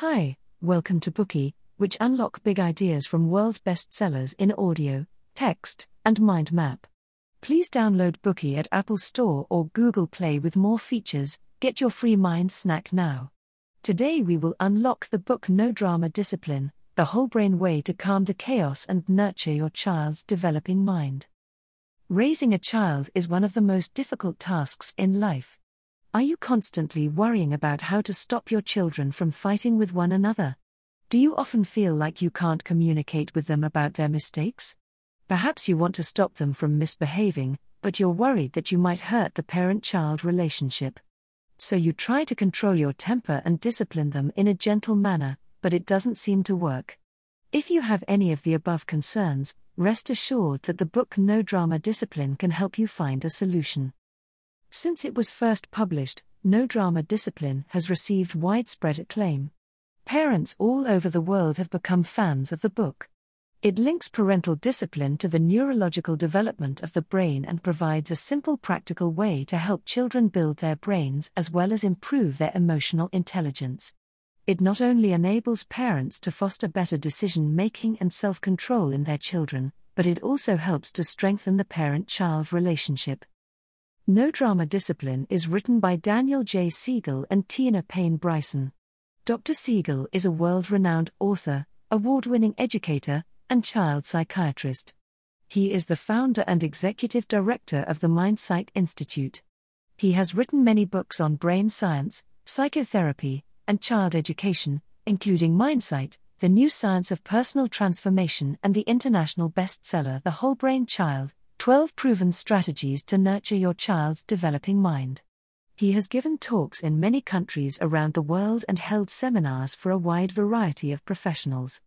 Hi, welcome to Bookey, which unlock big ideas from world bestsellers in audio, text, and mind map. Please download Bookey at Apple Store or Google Play with more features. Get your free mind snack now. Today we will unlock the book No Drama Discipline, the whole brain way to calm the chaos and nurture your child's developing mind. Raising a child is one of the most difficult tasks in life. Are you constantly worrying about how to stop your children from fighting with one another? Do you often feel like you can't communicate with them about their mistakes? Perhaps you want to stop them from misbehaving, but you're worried that you might hurt the parent child relationship. So you try to control your temper and discipline them in a gentle manner, but it doesn't seem to work. If you have any of the above concerns, rest assured that the book No Drama Discipline can help you find a solution. Since it was first published, No Drama Discipline has received widespread acclaim. Parents all over the world have become fans of the book. It links parental discipline to the neurological development of the brain and provides a simple, practical way to help children build their brains as well as improve their emotional intelligence. It not only enables parents to foster better decision making and self control in their children, but it also helps to strengthen the parent child relationship. No Drama Discipline is written by Daniel J. Siegel and Tina Payne Bryson. Dr. Siegel is a world renowned author, award winning educator, and child psychiatrist. He is the founder and executive director of the Mindsight Institute. He has written many books on brain science, psychotherapy, and child education, including Mindsight, The New Science of Personal Transformation, and the international bestseller The Whole Brain Child 12 Proven Strategies to Nurture Your Child's Developing Mind. He has given talks in many countries around the world and held seminars for a wide variety of professionals.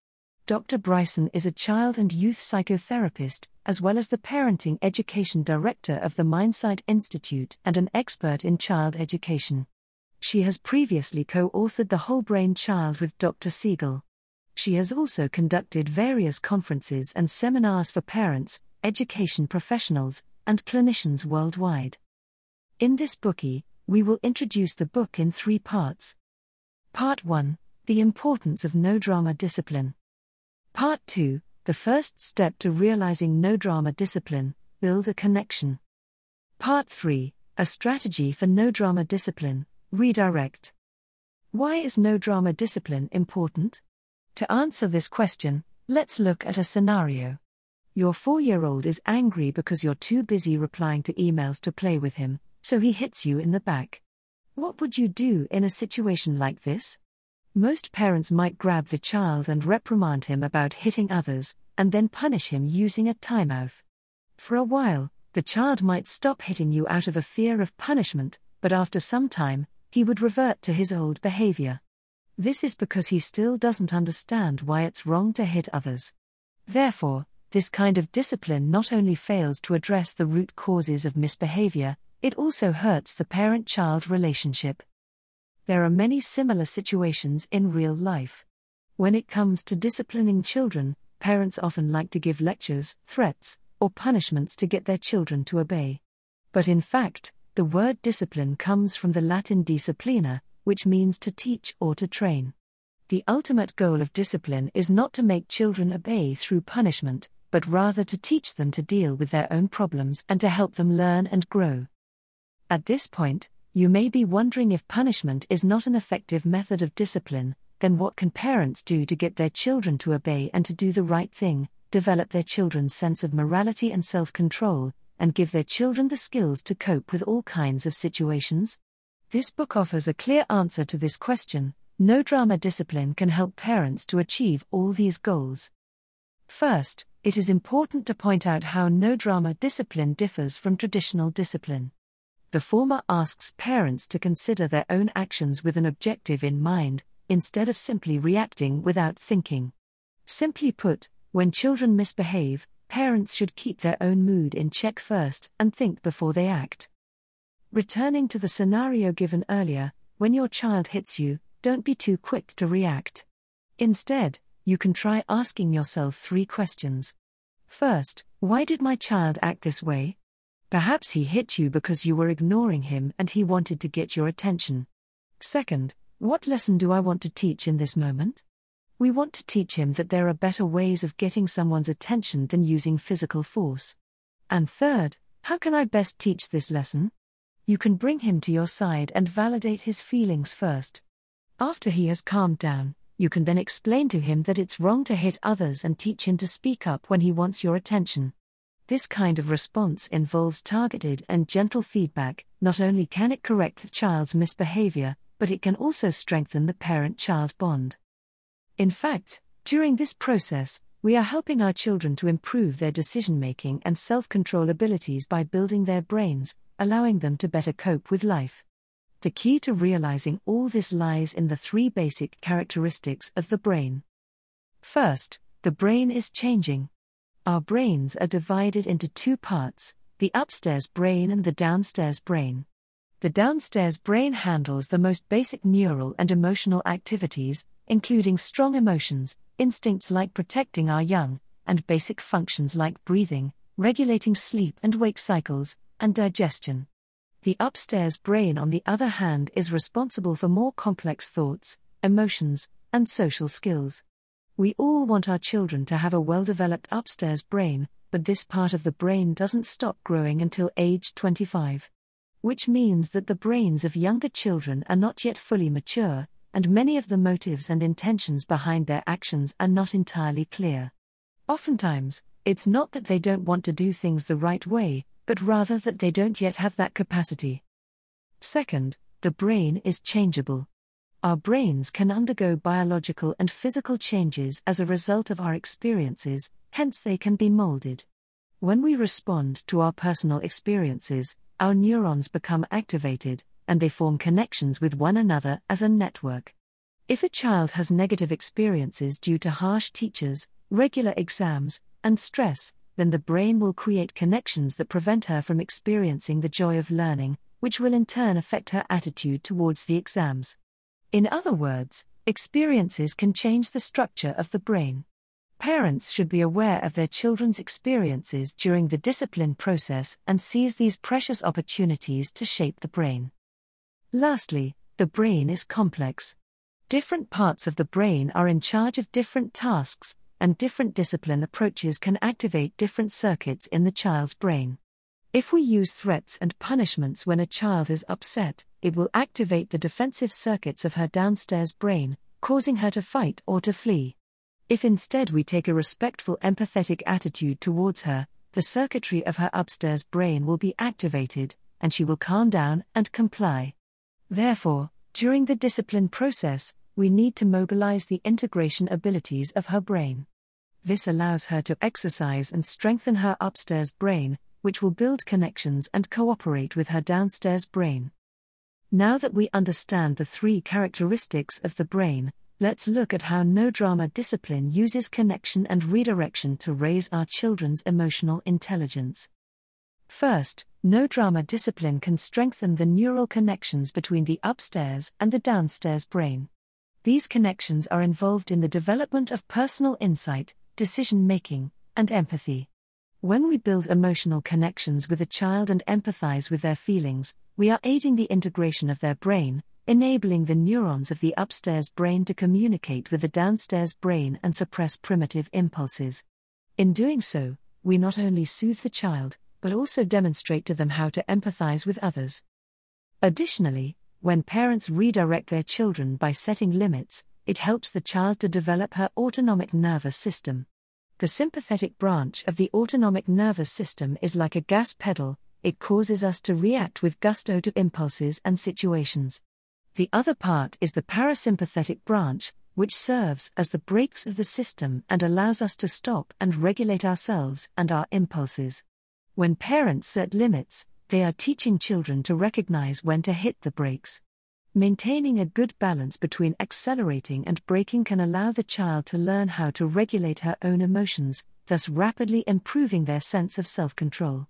Dr. Bryson is a child and youth psychotherapist, as well as the Parenting Education Director of the Mindsight Institute and an expert in child education. She has previously co authored The Whole Brain Child with Dr. Siegel. She has also conducted various conferences and seminars for parents, education professionals, and clinicians worldwide. In this Bookey, we will introduce the book in three parts. Part 1 The Importance of No Drama Discipline. Part 2 The First Step to Realizing No Drama Discipline Build a Connection. Part 3 A Strategy for No Drama Discipline Redirect. Why is no drama discipline important? To answer this question, let's look at a scenario. Your four year old is angry because you're too busy replying to emails to play with him, so he hits you in the back. What would you do in a situation like this? Most parents might grab the child and reprimand him about hitting others, and then punish him using a timeout. For a while, the child might stop hitting you out of a fear of punishment, but after some time, he would revert to his old behavior. This is because he still doesn't understand why it's wrong to hit others. Therefore, this kind of discipline not only fails to address the root causes of misbehavior, it also hurts the parent child relationship. There are many similar situations in real life. When it comes to disciplining children, parents often like to give lectures, threats, or punishments to get their children to obey. But in fact, the word discipline comes from the Latin disciplina, which means to teach or to train. The ultimate goal of discipline is not to make children obey through punishment, but rather to teach them to deal with their own problems and to help them learn and grow. At this point, you may be wondering if punishment is not an effective method of discipline, then what can parents do to get their children to obey and to do the right thing, develop their children's sense of morality and self control, and give their children the skills to cope with all kinds of situations? This book offers a clear answer to this question. No drama discipline can help parents to achieve all these goals. First, it is important to point out how no drama discipline differs from traditional discipline. The former asks parents to consider their own actions with an objective in mind, instead of simply reacting without thinking. Simply put, when children misbehave, parents should keep their own mood in check first and think before they act. Returning to the scenario given earlier, when your child hits you, don't be too quick to react. Instead, you can try asking yourself three questions. First, why did my child act this way? Perhaps he hit you because you were ignoring him and he wanted to get your attention. Second, What lesson do I want to teach in this moment? We want to teach him that there are better ways of getting someone's attention than using physical force. And third, how can I best teach this lesson? You can bring him to your side and validate his feelings first. After he has calmed down, you can then explain to him that it's wrong to hit others and teach him to speak up when he wants your attention. This kind of response involves targeted and gentle feedback. Not only can it correct the child's misbehavior, but it can also strengthen the parent child bond. In fact, during this process, we are helping our children to improve their decision making and self control abilities by building their brains, allowing them to better cope with life. The key to realizing all this lies in the three basic characteristics of the brain. First, the brain is changing. Our brains are divided into two parts the upstairs brain and the downstairs brain. The downstairs brain handles the most basic neural and emotional activities, including strong emotions, instincts like protecting our young, and basic functions like breathing, regulating sleep and wake cycles, and digestion. The upstairs brain, on the other hand, is responsible for more complex thoughts, emotions, and social skills. We all want our children to have a well developed upstairs brain, but this part of the brain doesn't stop growing until age 25. Which means that the brains of younger children are not yet fully mature, and many of the motives and intentions behind their actions are not entirely clear. Oftentimes, it's not that they don't want to do things the right way, but rather that they don't yet have that capacity. Second, the brain is changeable. Our brains can undergo biological and physical changes as a result of our experiences, hence, they can be molded. When we respond to our personal experiences, our neurons become activated, and they form connections with one another as a network. If a child has negative experiences due to harsh teachers, regular exams, and stress, then the brain will create connections that prevent her from experiencing the joy of learning, which will in turn affect her attitude towards the exams. In other words, experiences can change the structure of the brain. Parents should be aware of their children's experiences during the discipline process and seize these precious opportunities to shape the brain. Lastly, the brain is complex. Different parts of the brain are in charge of different tasks, and different discipline approaches can activate different circuits in the child's brain. If we use threats and punishments when a child is upset, it will activate the defensive circuits of her downstairs brain, causing her to fight or to flee. If instead we take a respectful, empathetic attitude towards her, the circuitry of her upstairs brain will be activated, and she will calm down and comply. Therefore, during the discipline process, we need to mobilize the integration abilities of her brain. This allows her to exercise and strengthen her upstairs brain, which will build connections and cooperate with her downstairs brain. Now that we understand the three characteristics of the brain, let's look at how no drama discipline uses connection and redirection to raise our children's emotional intelligence. First, no drama discipline can strengthen the neural connections between the upstairs and the downstairs brain. These connections are involved in the development of personal insight, decision making, and empathy. When we build emotional connections with a child and empathize with their feelings, we are aiding the integration of their brain, enabling the neurons of the upstairs brain to communicate with the downstairs brain and suppress primitive impulses. In doing so, we not only soothe the child, but also demonstrate to them how to empathize with others. Additionally, when parents redirect their children by setting limits, it helps the child to develop her autonomic nervous system. The sympathetic branch of the autonomic nervous system is like a gas pedal, it causes us to react with gusto to impulses and situations. The other part is the parasympathetic branch, which serves as the brakes of the system and allows us to stop and regulate ourselves and our impulses. When parents set limits, they are teaching children to recognize when to hit the brakes. Maintaining a good balance between accelerating and braking can allow the child to learn how to regulate her own emotions, thus rapidly improving their sense of self control.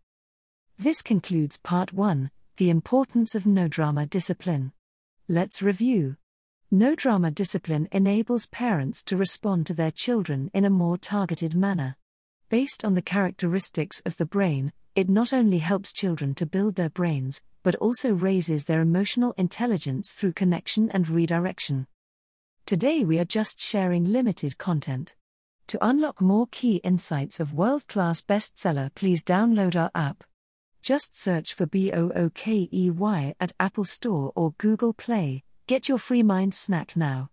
This concludes part 1 The Importance of No Drama Discipline. Let's review. No drama discipline enables parents to respond to their children in a more targeted manner. Based on the characteristics of the brain, it not only helps children to build their brains, but also raises their emotional intelligence through connection and redirection. Today we are just sharing limited content. To unlock more key insights of world class bestseller, please download our app. Just search for B O O K E Y at Apple Store or Google Play. Get your free mind snack now.